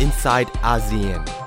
inside ASEAN.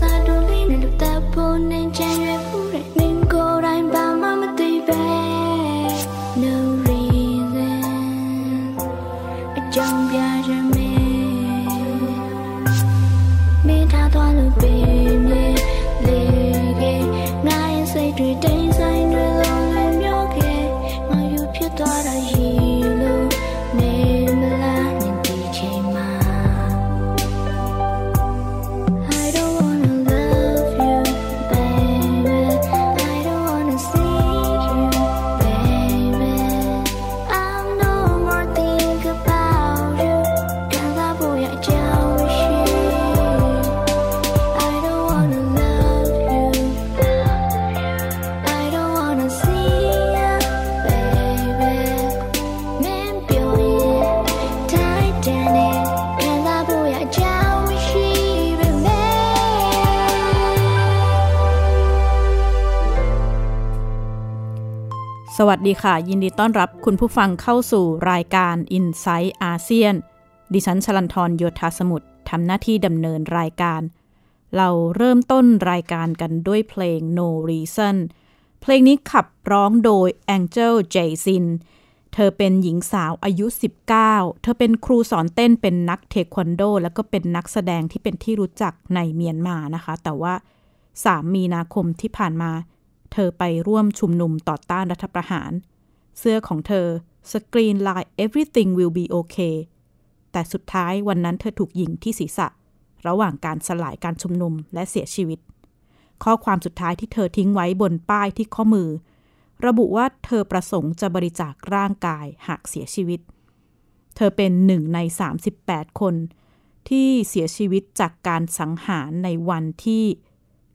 sa đôi ly nên ta bốn nên trang สวัสดีค่ะ ยินดีต้อนรับคุณผู้ฟังเข้าสู่รายการ i n s i ซต์อาเซียน ดิฉันชลันทรโยธาสมุทรทำหน้าที่ดำเนินรายการ เราเริ่มต้นรายการกันด้วยเพลง No Reason เพลงนี้ขับร้องโดย Angel j a s i n เธอเป็นหญิงสาวอายุ 19 เธอเป็นครูสอนเต้นเป็นนักเทควันโด แล้วก็เป็นนักแสดงที่เป็นที่รู้จักในเมียนมานะคะ แต่ว่า 3 มีนาคมที่ผ่านมาเเธอไปร่วมชุมนุมต่อต้านรัฐประหาร เสื้อของเธอสกรีนลาย everything will be okay แต่สุดท้ายวันนั้นเธอถูกยิงที่ศีรษะ ระหว่างการสลายการชุมนุมและเสียชีวิต ข้อความสุดท้ายที่เธอทิ้งไว้บนป้ายที่ข้อมือ ระบุว่าเธอประสงค์จะบริจาคร่างกายหากเสียชีวิต เธอเป็นหนึ่งใน 38 คน ที่เสียชีวิตจากการสังหารในวันที่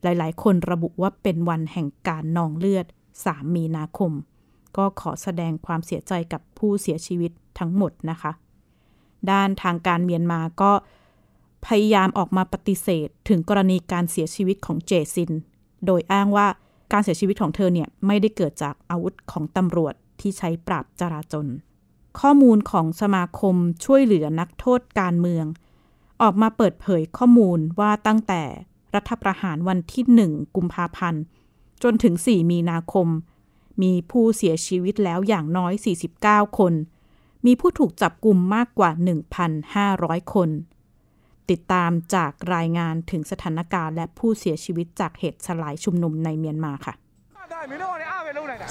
หลายๆ คนระบุว่าเป็นวันแห่งการนองเลือด 3 มีนาคม ก็ขอแสดงความเสียใจกับผู้เสียชีวิตทั้งหมดนะคะ ด้านทางการเมียนมาก็พยายามออกมาปฏิเสธถึงกรณีการเสียชีวิตของเจซิน โดยอ้างว่าการเสียชีวิตของเธอเนี่ยไม่ได้เกิดจากอาวุธของตำรวจที่ใช้ปราบจราจนข้อมูลของสมาคมช่วยเหลือนักโทษการเมือง ออกมาเปิดเผยข้อมูลว่าตั้งแต่ รัฐประหารวันที่ 1 กุมภาพันธ์ จนถึง 4 มีนาคม มีผู้เสียชีวิตแล้วอย่างน้อย 49 คน มีผู้ถูกจับกลุ่มมากกว่า 1,500 คน ติดตามจากรายงานถึงสถานการณ์และผู้เสียชีวิตจากเหตุสลายชุมนุมในเมียนมาค่ะ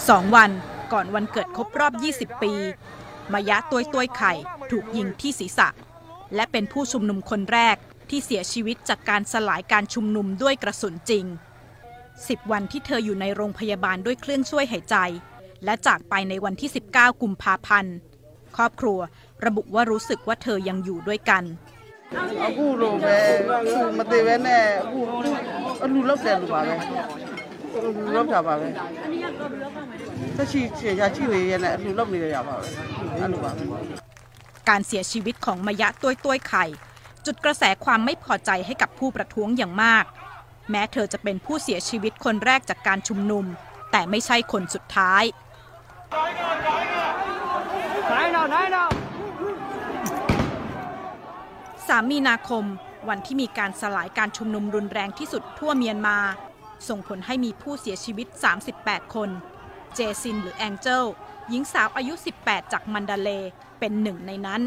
สองวันก่อนวันเกิดครบรอบ 20 ปี มายะตัวยตัวยไข่ ถูกยิงที่ศีรษะ และเป็นผู้ชุมนุมคนแรก ที่เสียชีวิตจากการสลายการชุมนุมด้วยกระสุนจริง 10 วันที่เธออยู่ในโรงพยาบาลด้วยเครื่องช่วยหายใจ และจากไปในวันที่ 19 กุมภาพันธ์ ครอบครัวระบุว่ารู้สึกว่าเธอยังอยู่ด้วยกัน အခုလိုပဲအခုမသေးပဲနဲ့အခုအလူလောက်တယ်လူပါပဲအလူလောက်တာပါပဲသက်ရှိချေချာချိဝေးရနဲ့အလူလောက်နေရပါပဲအဲ့လိုပါပဲ การเสียชีวิตของมายะตัวยตัวยไข่ จุดกระแสความไม่พอใจให้กับผู้ประท้วงอย่างมาก แม้เธอจะเป็นผู้เสียชีวิตคนแรกจากการชุมนุม แต่ไม่ใช่คนสุดท้าย3มีนาคม วันที่มีการสลายการชุมนุมรุนแรงที่สุดทั่วเมียนมา ส่งผลให้มีผู้เสียชีวิต 38 คน เจซินหรือแองเจลหญิงสาวอายุ 18 จากมันดาเลย์เป็นหนึ่งในนั้น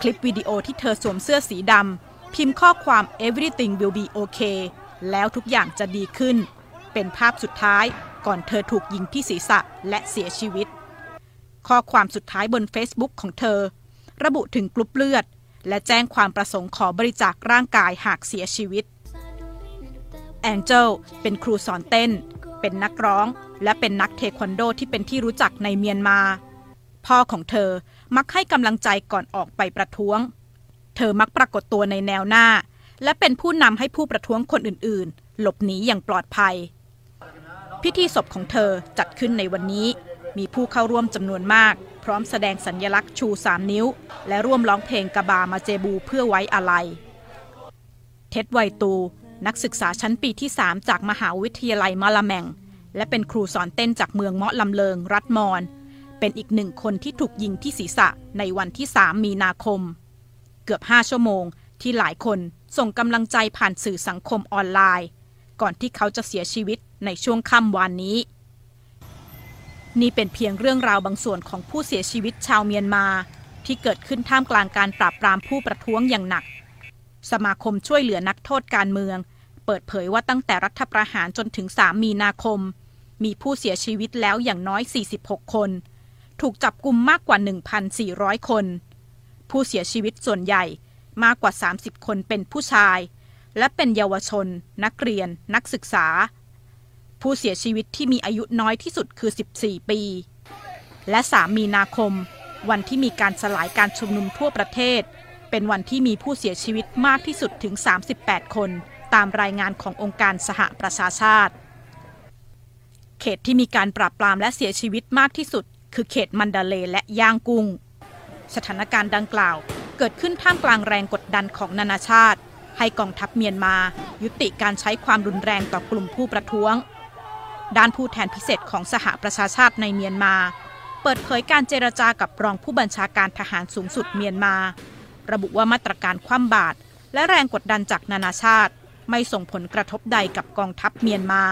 คลิปวิดีโอที่เธอสวมเสื้อสีดำพิมพ์ข้อความ everything will be okay แล้วทุกอย่างจะดีขึ้น เป็นภาพสุดท้ายก่อนเธอถูกยิงที่ศีรษะและเสียชีวิต ข้อความสุดท้ายบน Facebook ของเธอ ระบุถึงกรุ๊ปเลือด และแจ้งความประสงค์ขอบริจาคร่างกายหากเสียชีวิตแองเจลเป็นครูสอนเต้น เป็นนักร้อง และเป็นนักเทควันโดที่เป็นที่รู้จักในเมียนมา พ่อของเธอ มักให้กำลังใจก่อนออกไปประท้วง เธอมักปรากฏตัวในแนวหน้า และเป็นผู้นำให้ผู้ประท้วงคนอื่นๆ หลบหนีอย่างปลอดภัย พิธีศพของเธอจัดขึ้นในวันนี้ มีผู้เข้าร่วมจำนวนมาก พร้อมแสดงสัญญลักษณ์ชู 3 นิ้ว และร่วมร้องเพลงกะบามาเจบูเพื่อไว้อาลัย เท็ดไวตูนักศึกษาชั้นปีที่ 3 จากมหาวิทยาลัยมาลาแมง และเป็นครูสอนเต้นจากเมืองเมาะลำเลิง รัฐมอน เป็นอีกหนึ่งคนที่ถูกยิงที่ศีรษะในวันที่ 3 มีนาคม เกือบ 5 ชั่วโมงที่หลายคนส่งกำลังใจผ่านสื่อสังคมออนไลน์ ก่อนที่เขาจะเสียชีวิตในช่วงค่ำวานนี้ นี่เป็นเพียงเรื่องราวบางส่วนของผู้เสียชีวิตชาวเมียนมา ที่เกิดขึ้นท่ามกลางการปราบปรามผู้ประท้วงอย่างหนัก สมาคมช่วยเหลือนักโทษการเมือง เปิดเผยว่าตั้งแต่รัฐประหารจนถึง 3 มีนาคม มีผู้เสียชีวิตแล้วอย่างน้อย 46 คน ถูกจับกุมมากกว่า 1,400 คน ผู้เสียชีวิตส่วนใหญ่มากกว่า 30 คนเป็นผู้ชาย และเป็นเยาวชน นักเรียน นักศึกษา ผู้เสียชีวิตที่มีอายุน้อยที่สุดคือ 14 ปี และ 3 มีนาคม วันที่มีการสลายการชุมนุมทั่วประเทศ เป็นวันที่มีผู้เสียชีวิตมากที่สุดถึง 38 คน ตามรายงานขององค์การสหประชาชาติ เขตที่มีการปราบปรามและเสียชีวิตมากที่สุด คือเขตมันดาเลและย่างกุ้ง สถานการณ์ดังกล่าวเกิดขึ้นท่ามกลางแรงกดดันของนานาชาติ ให้กองทัพเมียนมา ยุติการใช้ความรุนแรงต่อกลุ่มผู้ประท้วง ด้านผู้แทนพิเศษของสหประชาชาติในเมียนมา เปิดเผยการเจรจากับรองผู้บัญชาการทหารสูงสุดเมียนมา ระบุว่ามาตรการคว่ำบาตรและแรงกดดันจากนานาชาติ ไม่ส่งผลกระทบใดกับกองทัพเมียนมา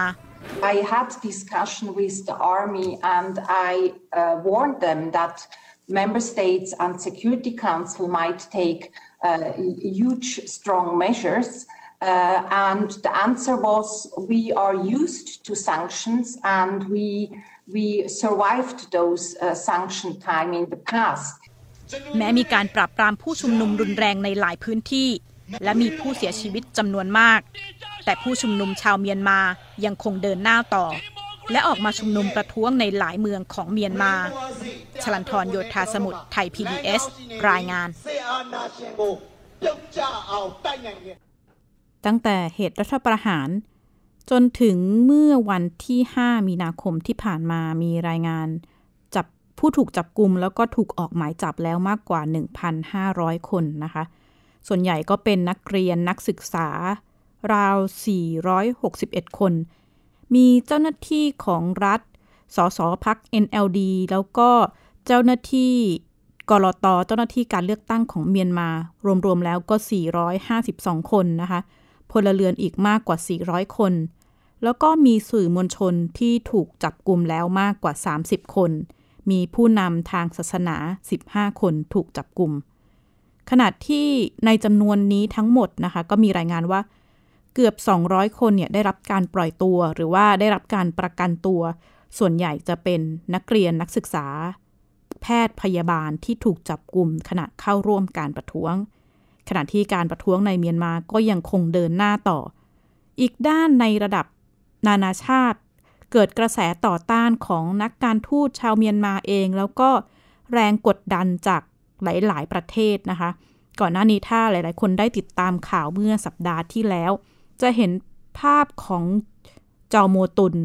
I had discussion with the army and I uh, warned them that member states and Security Council might take uh, huge, strong measures. Uh, and the answer was we are used to sanctions and we, we survived those uh, sanction time in the past. แม้มีการปราบปรามผู้ชุมนุมรุนแรงในหลายพื้นที่ และมีผู้เสียชีวิตจำนวนมาก แต่ผู้ชุมนุมชาวเมียนมายังคงเดินหน้าต่อ และออกมาชุมนุมประท้วงในหลายเมืองของเมียนมา ชลันทรโยธาสมุทรไทย PBS รายงาน ตั้งแต่เหตุรัฐประหาร จนถึงเมื่อวันที่ 5 มีนาคมที่ผ่านมามีรายงานจับผู้ถูกจับกลุ่มแล้วก็ถูกออกหมายจับแล้วมากกว่า 1,500 คนนะคะ ส่วนใหญ่ก็เป็นนักเรียนนักศึกษา ราว 461 คน มีเจ้าหน้าที่ของรัฐ สสพัก NLD แล้วก็เจ้าหน้าที่กรตเจ้าหน้าที่การเลือกตั้งของเมียนมา รวม ๆ แล้วก็ 452 คนนะคะ พลเรือนอีกมากกว่า 400 คน แล้วก็มีสื่อมวลชนที่ถูกจับกลุ่มแล้วมากกว่า 30 คน มีผู้นำทางศาสนา 15 คนถูกจับกลุ่ม ขณะที่ในจำนวนนี้ทั้งหมดนะคะ ก็มีรายงานว่าเกือบ 200 คนเนี่ยได้รับการปล่อยตัว หรือว่าได้รับการประกันตัว ส่วนใหญ่จะเป็นนักเรียนนักศึกษา แพทย์พยาบาลที่ถูกจับกลุ่มขณะเข้าร่วมการประท้วง ขณะที่การประท้วงในเมียนมาก็ยังคงเดินหน้าต่อ อีกด้านในระดับนานาชาติ เกิดกระแสต่อต้านของนักการทูตชาวเมียนมาเอง แล้วก็แรงกดดันจาก หลาย ๆ ประเทศนะคะ ก่อนหน้านี้ถ้าหลาย ๆ คนได้ติดตามข่าวเมื่อสัปดาห์ที่แล้ว จะเห็นภาพของจอโมตุน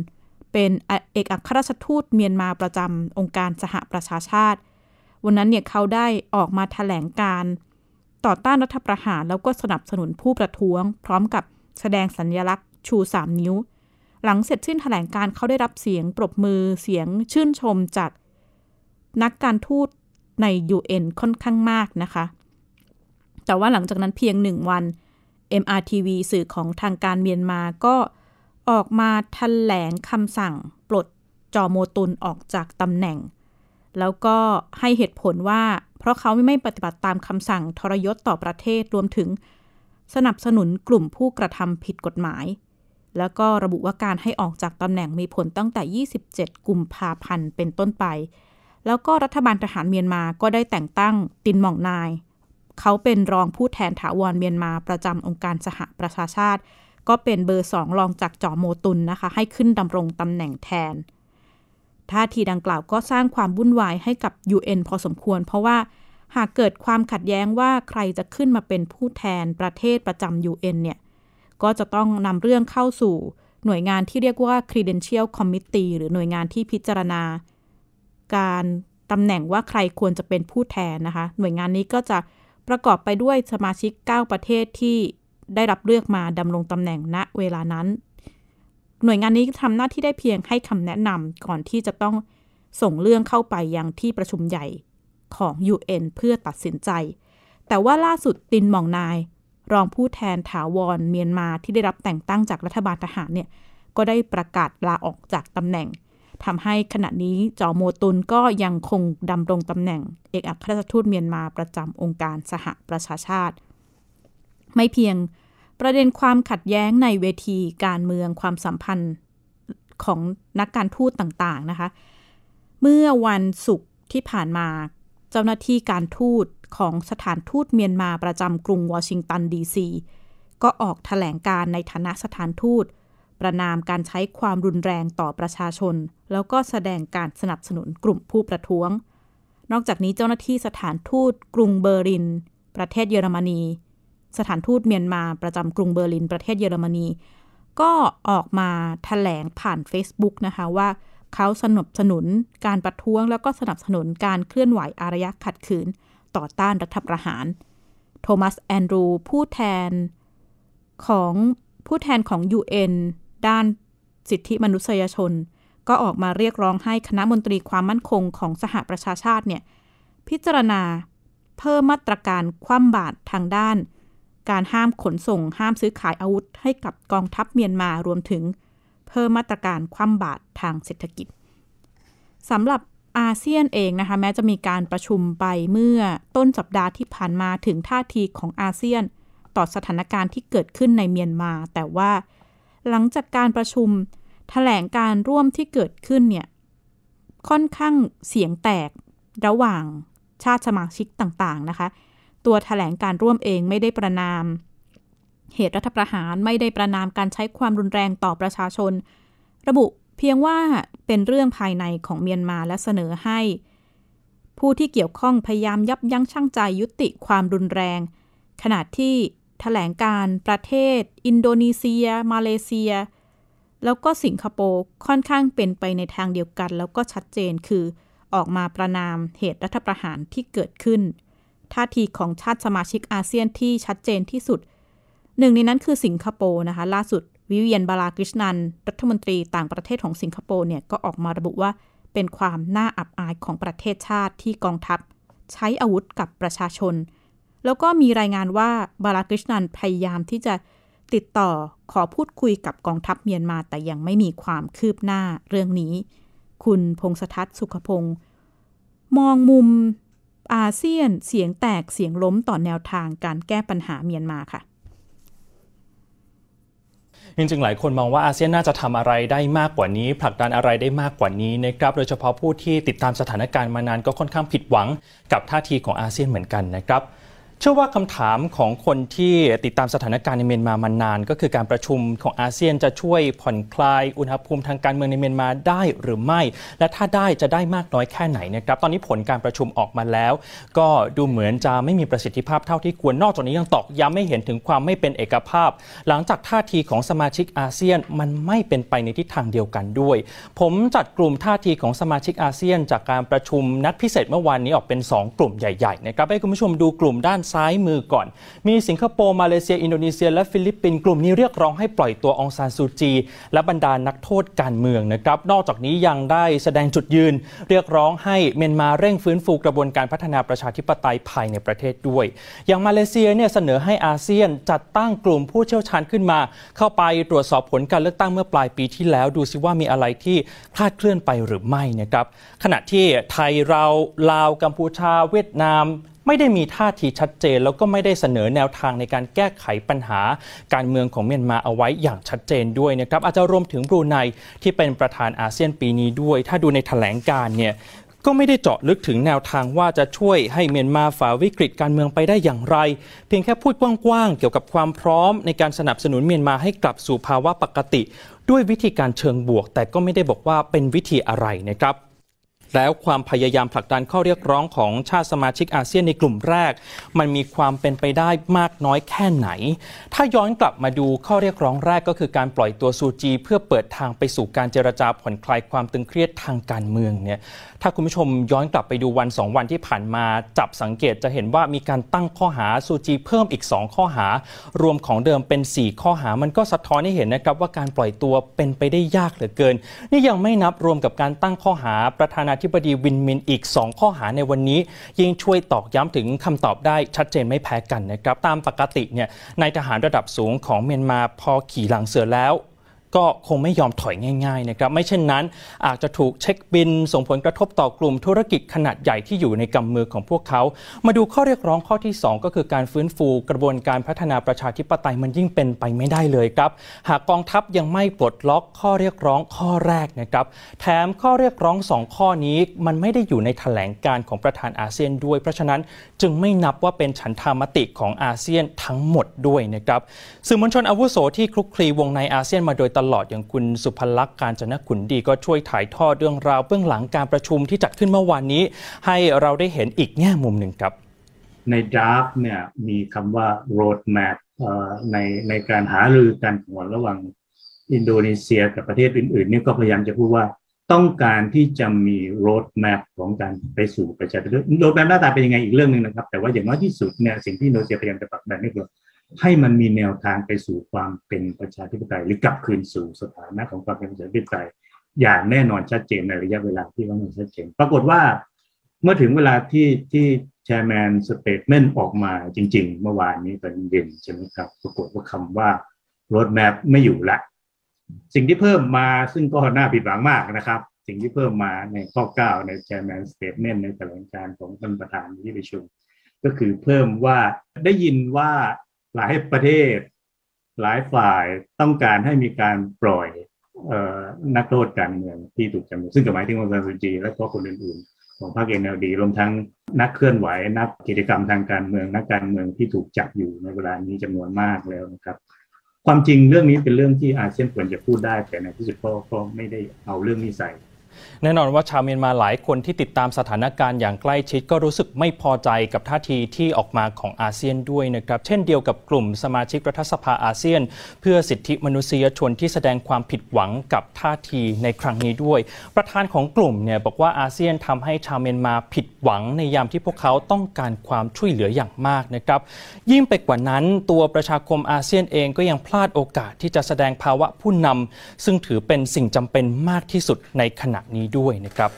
เป็นเอกอัครราชทูตเมียนมาประจำองค์การสหประชาชาติ วันนั้นเนี่ยเขาได้ออกมาถแถลงการต่อต้านรัฐประหารแล้วก็สนับสนุนผู้ประท้วง พร้อมกับแสดงสัญญลักษณ์ชู 3 นิ้ว หลังเสร็จสิ้นถแถลงการเขาได้รับเสียงปรบมือเสียงชื่นชมจากนักการทูต ใน UN ค่อนข้างมากนะคะ แต่ว่าหลังจากนั้นเพียงหนึ่งวัน MRTV สื่อของทางการเมียนมาก็ออกมาถแถลงคำสั่ง ปลดจอโมตุนออกจากตำแหน่ง แล้วก็ให้เหตุผลว่า เพราะเขาไม่ปฏิบัติตามคำสั่งทรยศต่อประเทศรวมถึง สนับสนุนกลุ่มผู้กระทำผิดกฎหมาย แล้วก็ระบุว่าการให้ออกจากตำแหน่งมีผลตั้งแต่ 27 กุมภาพันธ์เป็นต้นไป แล้วก็รัฐบาลทหารเมียนมาก็ได้แต่งตั้งตินหม่องนาย เขาเป็นรองผู้แทนถาวรเมียนมาประจำองค์การสหประชาชาติ ก็เป็นเบอร์สองรองจากจอโมตุนนะคะ ให้ขึ้นดำรงตำแหน่งแทน ท่าทีดังกล่าวก็สร้างความวุ่นวายให้กับ UN พอสมควร เพราะว่าหากเกิดความขัดแย้งว่าใครจะขึ้นมาเป็นผู้แทนประเทศประจำ UN เนี่ย ก็จะต้องนำเรื่องเข้าสู่หน่วยงานที่เรียกว่า Credential Committee หรือหน่วยงานที่พิจารณา การตำแหน่งว่าใครควรจะเป็นผู้แทนนะคะ หน่วยงานนี้ก็จะประกอบไปด้วยสมาชิก 9 ประเทศที่ได้รับเลือกมาดำรงตำแหน่งณเวลานั้น หน่วยงานนี้ทำหน้าที่ได้เพียงให้คำแนะนำก่อนที่จะต้องส่งเรื่องเข้าไปยังที่ประชุมใหญ่ของ UN เพื่อตัดสินใจ แต่ว่าล่าสุดตินมองนาย รองผู้แทนถาวรเมียนมาที่ได้รับแต่งตั้งจากรัฐบาลทหารเนี่ย ก็ได้ประกาศลาออกจากตำแหน่ง ทำให้ขณะนี้จอโมตุนก็ยังคงดำรงตำแหน่ง เอกอัครราชทูตเมียนมาประจำองค์การสหประชาชาติ ไม่เพียงประเด็นความขัดแย้งในเวทีการเมืองความสัมพันธ์ของนักการทูตต่างๆนะคะ เมื่อวันศุกร์ที่ผ่านมาเจ้าหน้าที่การทูตของสถานทูตเมียนมาประจำกรุงวอชิงตันดีซีก็ออกถแถลงการในฐานะสถานทูต ประนามการใช้ความรุนแรงต่อประชาชน แล้วก็แสดงการสนับสนุนกลุ่มผู้ประท้วง นอกจากนี้เจ้าหน้าที่สถานทูตกรุงเบอร์ลิน ประเทศเยอรมนี สถานทูตเมียนมาประจำกรุงเบอร์ลิน ประเทศเยอรมนี ก็ออกมาถแถลงผ่าน Facebook นะคะว่าเขาสนับสนุนการประท้วง แล้วก็สนับสนุนการเคลื่อนไหวอารยะขัดขืน ต่อต้านรัฐประหาร โทมัสแอนดรูผู้แทนของผู้แทนของ UN ด้านสิทธิมนุษยชน ก็ออกมาเรียกร้องให้คณะมนตรีความมั่นคงของสหประชาชาติเนี่ยพิจารณาเพิ่มมาตรการคว่ำบาตรทางด้าน การห้ามขนส่งห้ามซื้อขายอาวุธ ให้กับกองทัพเมียนมารวมถึง เพิ่มมาตรการคว่ำบาตรทางเศรษฐกิจสำหรับอาเซียนเองนะคะแม้จะมีการประชุมไปเมื่อต้นสัปดาห์ที่ผ่านมาถึงท่าทีของอาเซียน ต่อสถานการณ์ที่เกิดขึ้นในเมียนมา แต่ว่า หลังจากการประชุมถแถลงการร่วมที่เกิดขึ้นเนี่ยค่อนข้างเสียงแตกระหว่างชาติสมาชิกต่างๆนะคะ ตัวถแถลงการร่วมเองไม่ได้ประนาม เหตุรัฐประหารไม่ได้ประนามการใช้ความรุนแรงต่อประชาชน ระบุเพียงว่าเป็นเรื่องภายในของเมียนมาและเสนอให้ ผู้ที่เกี่ยวข้องพยายามยับยั้งชั่งใจยุติความรุนแรง ขณะที่ แถลงการประเทศ อินโดนีเซีย มาเลเซีย แล้วก็สิงคโปร์ค่อนข้างเป็นไปในทางเดียวกัน แล้วก็ชัดเจนคือออกมาประนามเหตุรัฐประหารที่เกิดขึ้น ท่าทีของชาติสมาชิกอาเซียนที่ชัดเจนที่สุด หนึ่งในนั้นคือสิงคโปร์นะคะ ล่าสุดวิเวียนบาลากริชนัน รัฐมนตรีต่างประเทศของสิงคโปร์เนี่ยก็ออกมาระบุว่าเป็นความน่าอับอายของประเทศชาติที่กองทัพ ใช้อาวุธกับประชาชน แล้วก็มีรายงานว่าบาลากริชนันพยายามที่จะติดต่อขอพูดคุยกับกองทัพเมียนมาแต่ยังไม่มีความคืบหน้าเรื่องนี้ คุณพงษทัศน์สุขพงศ์มองมุมอาเซียนเสียงแตกเสียงล้มต่อแนวทางการแก้ปัญหาเมียนมาค่ะจริงๆ หลายคนมองว่าอาเซียนน่าจะทำอะไรได้มากกว่านี้ ผลักดันอะไรได้มากกว่านี้นะครับ โดยเฉพาะผู้ที่ติดตามสถานการณ์มานานก็ค่อนข้างผิดหวังกับท่าทีของอาเซียนเหมือนกันนะครับ ชื่อว่าคำถามของคนที่ติดตามสถานการณ์ในเมียนมามานาน ก็คือการประชุมของอาเซียนจะช่วยผ่อนคลายอุณหภูมิทางการเมืองในเมียนมาได้หรือไม่ และถ้าได้จะได้มากน้อยแค่ไหนนะครับตอนนี้ผลการประชุมออกมาแล้ว ก็ดูเหมือนจะไม่มีประสิทธิภาพเท่าที่ควรนอกจากนี้ยังตอกย้ำให้เห็นถึงความไม่เป็นเอกภาพ หลังจากท่าทีของสมาชิกอาเซียนมันไม่เป็นไปในทิศทางเดียวกันด้วย ผมจัดกลุ่มท่าทีของสมาชิกอาเซียน จากการประชุมนัดพิเศษเมื่อวานนี้ออกเป็น 2 กลุ่มใหญ่ๆนะครับให้คุณผู้ชมดูกลุ่มด้านซ้ายมือก่อน มีสิงคโปร์ มาเลเซีย อินโดนีเซีย และฟิลิปปินส์กลุ่มนี้เรียกร้องให้ปล่อยตัวองซานซูจี และบรรดานักโทษการเมืองนะครับ นอกจากนี้ยังได้แสดงจุดยืน เรียกร้องให้เมียนมาเร่งฟื้นฟูกระบวนการพัฒนาประชาธิปไตยภายในประเทศด้วย อย่างมาเลเซียเนี่ยเสนอให้อาเซียนจัดตั้งกลุ่มผู้เชี่ยวชาญขึ้นมา เข้าไปตรวจสอบผลการเลือกตั้งเมื่อปลายปีที่แล้ว ดูซิว่ามีอะไรที่คลาดเคลื่อนไปหรือไม่นะครับขณะที่ไทยเราลาวกัมพูชา เวียดนาม ไม่ได้มีท่าทีชัดเจน แล้วก็ไม่ได้เสนอแนวทางในการแก้ไขปัญหาการเมืองของเมียนมาเอาไว้อย่างชัดเจนด้วยนะครับอาจจะรวมถึงบรูไนที่เป็นประธานอาเซียนปีนี้ด้วย ถ้าดูในถแถลงการเนี่ยก็ไม่ได้เจาะลึกถึงแนวทางว่าจะช่วยให้เมียนมาฝ่าวิกฤตการเมืองไปได้อย่างไร เพียงแค่พูดกว้างๆเกี่ยวกับความพร้อมในการสนับสนุนเมียนมาให้กลับสู่ภาวะปกติ ด้วยวิธีการเชิงบวก แต่ก็ไม่ได้บอกว่าเป็นวิธีอะไรนะครับ แล้วความพยายามผลักดันข้อเรียกร้องของชาติสมาชิกอาเซียนในกลุ่มแรก มันมีความเป็นไปได้มากน้อยแค่ไหน ถ้าย้อนกลับมาดูข้อเรียกร้องแรกก็คือการปล่อยตัวซูจี เพื่อเปิดทางไปสู่การเจรจาผ่อนคลายความตึงเครียดทางการเมืองเนี่ยถ้าคุณผู้ชมย้อนกลับไปดูวัน 2 วันที่ผ่านมาจับสังเกตจะเห็นว่ามีการตั้งข้อหาซูจี เพิ่มอีก 2 ข้อหา รวมของเดิมเป็น 4 ข้อหามันก็สะท้อนให้เห็นนะครับว่าการปล่อยตัวเป็นไปได้ยากเหลือเกิน นี่ยังไม่นับรวมกับการตั้งข้อหาประธานาธิบดีวินมินอีก 2 ข้อหาในวันนี้ ยิ่งช่วยตอกย้ำถึงคำตอบได้ชัดเจนไม่แพ้กันนะครับ ตามปกติเนี่ยนายทหารระดับสูงของเมียนมาพอขี่หลังเสือแล้ว ก็คงไม่ยอมถอยง่ายๆนะครับไม่เช่นนั้นอาจจะถูกเช็คบิน ส่งผลกระทบต่อกลุ่มธุรกิจขนาดใหญ่ที่อยู่ในกำมือของพวกเขา มาดูข้อเรียกร้องข้อที่ 2 ก็คือการฟื้นฟูกระบวนการพัฒนาประชาธิปไตยมันยิ่งเป็นไปไม่ได้เลยครับ หากกองทัพยังไม่ปลดล็อกข้อเรียกร้องข้อแรกนะครับแถมข้อเรียกร้อง 2 ข้อนี้มันไม่ได้อยู่ในแถลงการของประธานอาเซียนด้วย เพราะฉะนั้นจึงไม่นับว่าเป็นฉันทามติของอาเซียนทั้งหมดด้วยนะครับสื่อมวลชนอาวุโสที่คลุกคลีวงในอาเซียนมาโดยตลอดลอดอย่างคุณสุภลักษณ์การจนขุนดีก็ช่วยถ่ายทอดเรื่องราวเบื้องหลังการประชุมที่จัดขึ้นเมื่อวานนี้ ให้เราได้เห็นอีกแง่มุมหนึ่งครับ ในดาราฟเนี่ยมีคำว่า road map ในในการหารือกันของระหว่างอินโดนีเซียกับประเทศอื่นๆนี่ก็พยายามจะพูดว่าต้องการที่จะมี road map ของการไปสู่ประชาธิปไตย road map หน้าตาเป็นยังไงอีกเรื่องหนึ่งนะครับ แต่ว่าอย่างน้อยที่สุดเนี่ยสิ่งที่อินโดนีเซียพยายามจะผลักดันนี่คือ ให้มันมีแนวทางไปสู่ความเป็นประชาธิปไตยหรือกลับคืนสู่สถานะของความเป็นประชาธิปไตยอย่างแน่นอนชัดเจนในระยะเวลาที่ว่ามันชัดเจน ปรากฏว่า เมื่อถึงเวลาที่ที่ chairman statement ออกมาจริง ๆ เมื่อวานนี้ตอนเย็นใช่ไหมครับ ปรากฏว่าคำว่า road map ไม่อยู่ละ สิ่งที่เพิ่มมาซึ่งก็น่าผิดหวังมากนะครับ สิ่งที่เพิ่มมาในข้อ 9 ใน chairman statement ในแถลงการณ์ของท่านประธานที่ประชุมก็คือเพิ่มว่าได้ยินว่า หลายประเทศ หลายฝ่ายต้องการให้มีการปล่อยออนักโทษการเมืองที่ถูกจำคุกซึ่งหมายถึงองซานซูจี และก็คนอื่นๆ ของพรรค NLD รวมทั้งนักเคลื่อนไหว นักกิจกรรมทางการเมือง นักการเมืองที่ถูกจับอยู่ในเวลานี้จำนวนมากแล้วนะครับ ความจริงเรื่องนี้เป็นเรื่องที่อาเซียนควรจะพูดได้แต่ในที่สุดก็ไม่ได้เอาเรื่องนี้ใส่ แน่นอนว่าชาวเมียนมาหลายคนที่ติดตามสถานการณ์อย่างใกล้ชิดก็รู้สึกไม่พอใจกับท่าทีที่ออกมาของอาเซียนด้วยนะครับ เช่นเดียวกับกลุ่มสมาชิกรัฐสภาอาเซียน เพื่อสิทธิมนุษยชนที่แสดงความผิดหวังกับท่าทีในครั้งนี้ด้วย ประธานของกลุ่มเนี่ยบอกว่าอาเซียนทำให้ชาวเมียนมาผิดหวังในยามที่พวกเขาต้องการความช่วยเหลืออย่างมากนะครับ ยิ่งไปกว่านั้นตัวประชาคมอาเซียนเองก็ยังพลาดโอกาสที่จะแสดงภาวะผู้นำซึ่งถือเป็นสิ่งจำเป็นมากที่สุดในขณะนี้ด้วยนะครับ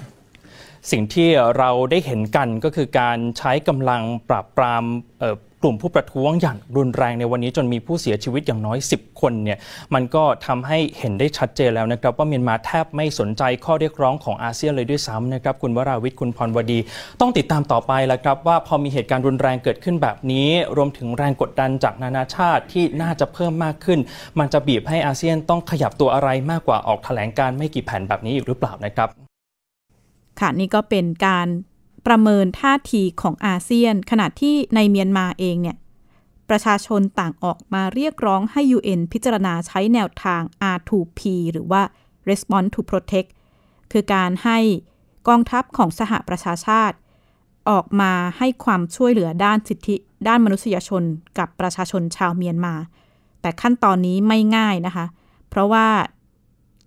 สิ่งที่เราได้เห็นกันก็คือการใช้กำลังปราบปรามเกลุ่มผู้ประท้วงอย่างรุนแรงในวันนี้จนมีผู้เสียชีวิตอย่างน้อย 10 คนเนี่ยมันก็ทำให้เห็นได้ชัดเจนแล้วนะครับ ว่าเมียนมาแทบไม่สนใจข้อเรียกร้องของอาเซียนเลยด้วยซ้ำนะครับ คุณวราวิทย์คุณพรวดี ต้องติดตามต่อไปแล้วครับ ว่าพอมีเหตุการณ์รุนแรงเกิดขึ้นแบบนี้ รวมถึงแรงกดดันจากนานาชาติที่น่าจะเพิ่มมากขึ้น มันจะบีบให้อาเซียนต้องขยับตัวอะไรมากกว่าออกแถลงการไม่กี่แผ่นแบบนี้อีกหรือเปล่านะครับค่ะนี่ก็เป็นการ ประเมินท่าทีของอาเซียน ขณะที่ในเมียนมาเองเนี่ยประชาชนต่างออกมาเรียกร้องให้ UN พิจารณาใช้แนวทาง R2P หรือว่า Response to Protect คือการให้กองทัพของสหประชาชาติ ออกมาให้ความช่วยเหลือด้านสิทธิ ด้านมนุษยชนกับประชาชนชาวเมียนมา แต่ขั้นตอนนี้ไม่ง่ายนะคะ เพราะว่า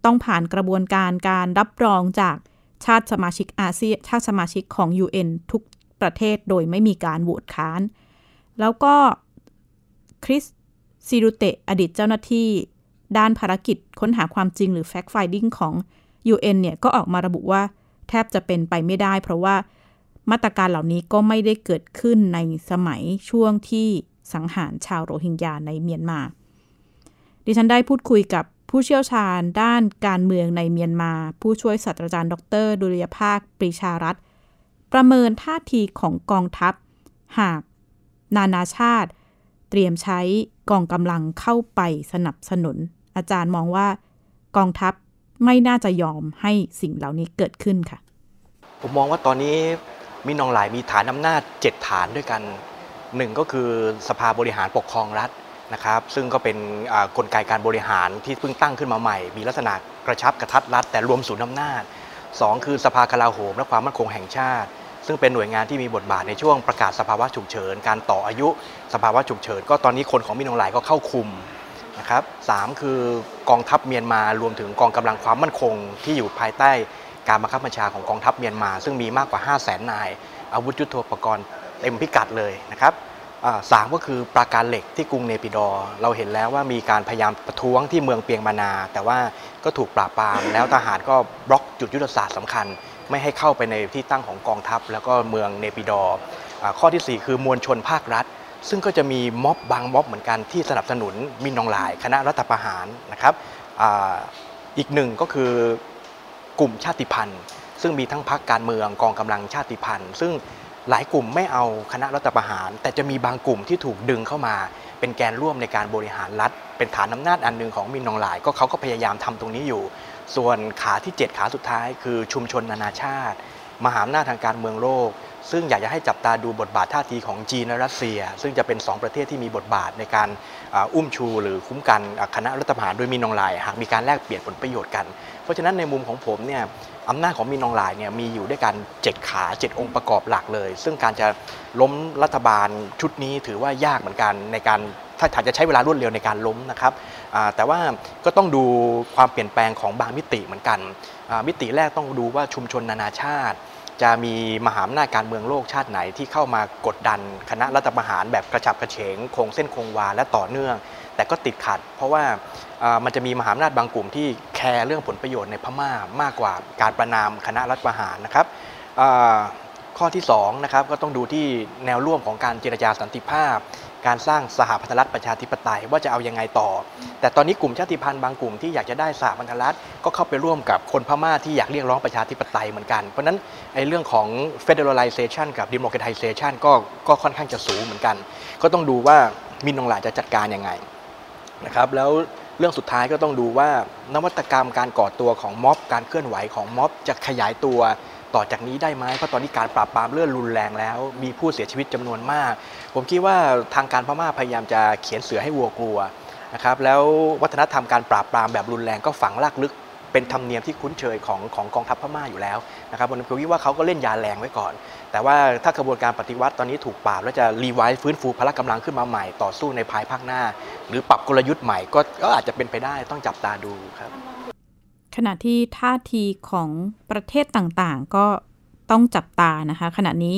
ต้องผ่านกระบวนการการรับรองจาก ชาติสมาชิกอาเซียนชาติสมาชิกของ UN ทุกประเทศโดยไม่มีการโหวตค้าน แล้วก็คริสซิรุเตะอดีตเจ้าหน้าที่ ด้านภารกิจค้นหาความจริงหรือ fact finding ของ UN เนี่ยก็ออกมาระบุว่าแทบจะเป็นไปไม่ได้ เพราะว่ามาตรการเหล่านี้ก็ไม่ได้เกิดขึ้นในสมัยช่วงที่สังหารชาวโรฮิงญาในเมียนมา ดิฉันได้พูดคุยกับ ผู้เชี่ยวชาญด้านการเมืองในเมียนมา ผู้ช่วยศาสตราจารย์ ดร ดุลยภาค ปรีชารัตประเมินท่าทีของกองทัพ หากนานาชาติ เตรียมใช้กองกำลังเข้าไปสนับสนุน อาจารย์มองว่ากองทัพไม่น่าจะยอมให้สิ่งเหล่านี้เกิดขึ้นค่ะ ผมมองว่าตอนนี้มีนองหลายมีฐานอำนาจ 7 ฐานด้วยกันหนึ่งก็คือสภาบริหารปกครองรัฐ นะครับซึ่งก็เป็นกลไกการบริหารที่เพิ่งตั้งขึ้นมาใหม่ มีลักษณะกระชับกระทัดรัดแต่รวมศูนย์อำนาจสองคือสภากลาโหมและความมั่นคงแห่งชาติ ซึ่งเป็นหน่วยงานที่มีบทบาทในช่วงประกาศสภาวะฉุกเฉิน การต่ออายุสภาวะฉุกเฉิน ก็ตอนนี้คนของมินองหลายก็เข้าคุมนะครับสามคือกองทัพเมียนมารวมถึงกองกำลังความมั่นคงที่อยู่ภายใต้การบังคับบัญชาของกองทัพเมียนมา ซึ่งมีมากกว่า 5 0 0แสนนาย อาวุธยุทโธปกรณ์เต็มพิกัดเลยนะครับ สามก็คือปราการเหล็กที่กรุงเนปิดอร์เราเห็นแล้วว่ามีการพยายามประท้วงที่เมืองเปียงมานา แต่ว่าก็ถูกปราบปรามแล้วทหารก็บล็อกจุดยุทธศาสตร์สำคัญ ไม่ให้เข้าไปในที่ตั้งของกองทัพ แล้วก็เมืองเนปิดอร์ข้อทีสี่4 คือมวลชนภาครัฐ ซึ่งก็จะมีม็อบบางม็อบเหมือนกันที่สนับสนุนมินนองหลาย คณะรัฐประหารนะครับออีกหนึ่งก็คือกลุ่มชาติพันธุ์ ซึ่งมีทั้งพรรคการเมืองกองกำลังชาติพันธุ์ ซึ่ง หลายกลุ่มไม่เอาคณะรัฐประหาร แต่จะมีบางกลุ่มที่ถูกดึงเข้ามา เป็นแกนร่วมในการบริหารรัฐ เป็นฐานอำนาจอันหนึ่งของมินนองหลาย ก็เขาก็พยายามทำตรงนี้อยู่ ส่วนขาที่ 7 ขาสุดท้าย คือชุมชนนานาชาติ มหาอำนาจทางการเมืองโลก ซึ่งอยากจะให้จับตาดูบทบาทท่าทีของจีนและรัสเซีย ซึ่งจะเป็น 2 ประเทศที่มีบทบาทในการอุ้มชู หรือคุ้มกันคณะรัฐประหารโดยมีนองหลาย หากมีการแลกเปลี่ยนผลประโยชน์กัน เพราะฉะนั้นในมุมของผมเนี่ย อำนาจของมีนองหลายเนี่ยมีอยู่ด้วยกัน7ขา7องค์ประกอบหลักเลย ซึ่งการจะล้มรัฐบาลชุดนี้ถือว่ายากเหมือนกันในการถ้าถาจะใช้เวลารวดเร็วในการล้มนะครับแต่ว่าก็ต้องดูความเปลี่ยนแปลงของบางมิติเหมือนกันมิติแรกต้องดูว่าชุมชนนานาชาติ จะมีมหาอำนาจการเมืองโลกชาติไหนที่เข้ามากดดันคณะรัฐประหารแบบกระฉับกระเฉงคงเส้นคงวาและต่อเนื่อง แต่ก็ติดขัด เพราะว่ามันจะมีมหาอำนาจบางกลุ่มที่แคร์เรื่องผลประโยชน์ในพม่ามากกว่าการประนามคณะรัฐประหารนะครับข้อที่2นะครับก็ต้องดูที่แนวร่วมของการเจรจาสันติภาพ การสร้างสหพันธรัฐประชาธิปไตยว่าจะเอายังไงต่อ แต่ตอนนี้กลุ่มชาติพันธุ์บางกลุ่มที่อยากจะได้สหพันธรัฐก็เข้าไปร่วมกับคนพม่าที่อยากเรียกร้องประชาธิปไตยเหมือนกัน เพราะนั้นไอ้เรื่องของ federalization กับ democratization ก็ก็ค่อนข้างจะสูงเหมือนกัน ก็ต้องดูว่ามินนองหลายจะจัดการยังไง นะครับแล้วเรื่องสุดท้ายก็ต้องดูว่านวัตกรรมการก่อตัวของม็อบ การเคลื่อนไหวของม็อบจะขยายตัวต่อจากนี้ได้ไหมเพราะตอนนี้การปราบปรามเริ่มรุนแรงแล้ว มีผู้เสียชีวิตจำนวนมาก ผมคิดว่าทางการพม่าพยายามจะเขียนเสือให้วัวกลัวนะครับแล้ววัฒนธรรมการปราบปรามแบบรุนแรงก็ฝังลากลึก เป็นธรรมเนียมที่คุ้นเคยของของกองทัพพม่าอยู่แล้วนะครับผมคิดว่าเขาก็เล่นยาแรงไว้ก่อน แต่ว่าถ้ากระบวนการปฏิวัติตอนนี้ถูกปราบแล้วจะ revive ฟื้นฟูพละกำลังขึ้นมาใหม่ต่อสู้ในภายภาคหน้า หรือปรับกลยุทธ์ใหม่ก็ก็อาจจะเป็นไปได้ต้องจับตาดูครับขณะที่ท่าทีของประเทศต่างๆ ก็ต้องจับตานะคะ ขณะนี้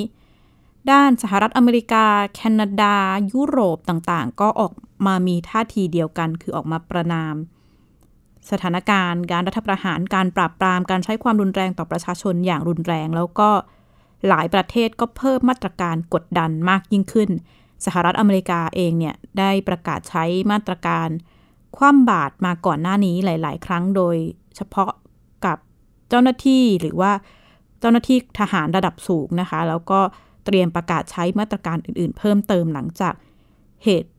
ด้านสหรัฐอเมริกา แคนาดา ยุโรปต่างๆ ก็ออกมามีท่าทีเดียวกัน คือออกมาประนาม สถานการณ์การรัฐประหารการปราบปรามการใช้ความรุนแรงต่อประชาชนอย่างรุนแรง แล้วก็หลายประเทศก็เพิ่มมาตรการกดดันมากยิ่งขึ้น สหรัฐอเมริกาเองเนี่ยได้ประกาศใช้มาตรการ คว่ำบาตรมาก่อนหน้านี้หลาย ๆ ครั้งโดยเฉพาะกับเจ้าหน้าที่หรือว่าเจ้าหน้าที่ทหารระดับสูงนะคะ แล้วก็เตรียมประกาศใช้มาตรการอื่น ๆ เพิ่มเติมหลังจากเหตุ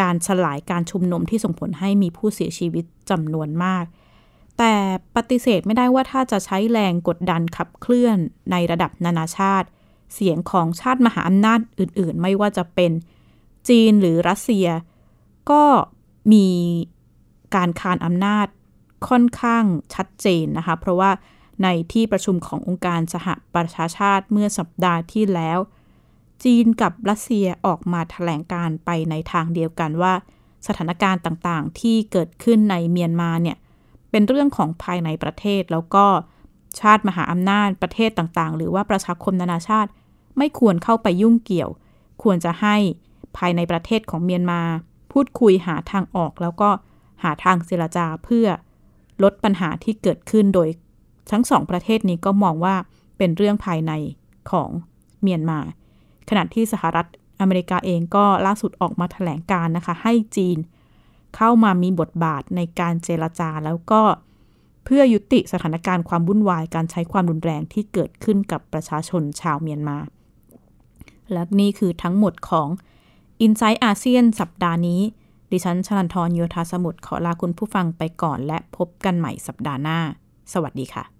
การสลายการชุมนุมที่ส่งผลให้มีผู้เสียชีวิตจำนวนมาก แต่ปฏิเสธไม่ได้ว่าถ้าจะใช้แรงกดดันขับเคลื่อนในระดับนานาชาติ เสียงของชาติมหาอำนาจอื่น ๆ ไม่ว่าจะเป็นจีนหรือรัสเซีย ก็มีการคานอำนาจค่อนข้างชัดเจนนะคะ เพราะว่าในที่ประชุมขององค์การสหประชาชาติเมื่อสัปดาห์ที่แล้ว จีนกับรัสเซียออกมาถแถลงการไปในทางเดียวกันว่า สถานการณ์ต่างๆ ที่เกิดขึ้นในเมียนมาเนี่ยเป็นเรื่องของภายในประเทศแล้วก็ชาติมหาอำนาจประเทศต่างๆ หรือว่าประชาคมนานาชาติ ไม่ควรเข้าไปยุ่งเกี่ยว ควรจะให้ภายในประเทศของเมียนมา พูดคุยหาทางออกแล้วก็หาทางเจรจาเพื่อลดปัญหาที่เกิดขึ้นโดยทั้งสองประเทศนี้ก็มองว่าเป็นเรื่องภายในของเมียนมา ขณะที่สหรัฐอเมริกาเองก็ล่าสุดออกมาถแถลงการนะคะ ให้จีนเข้ามามีบทบาทในการเจรจาแล้วก็เพื่อยุติสถานการณ์ความวุ่นวายการใช้ความรุนแรงที่เกิดขึ้นกับประชาชนชาวเมียนมา และนี่คือทั้งหมดของ i n s i ซต์อาเซียนสัปดาห์นี้ ดิฉันชลันทรโยธาสมุทรขอลาคุณผู้ฟังไปก่อน และพบกันใหม่สัปดาห์หน้า สวัสดีค่ะ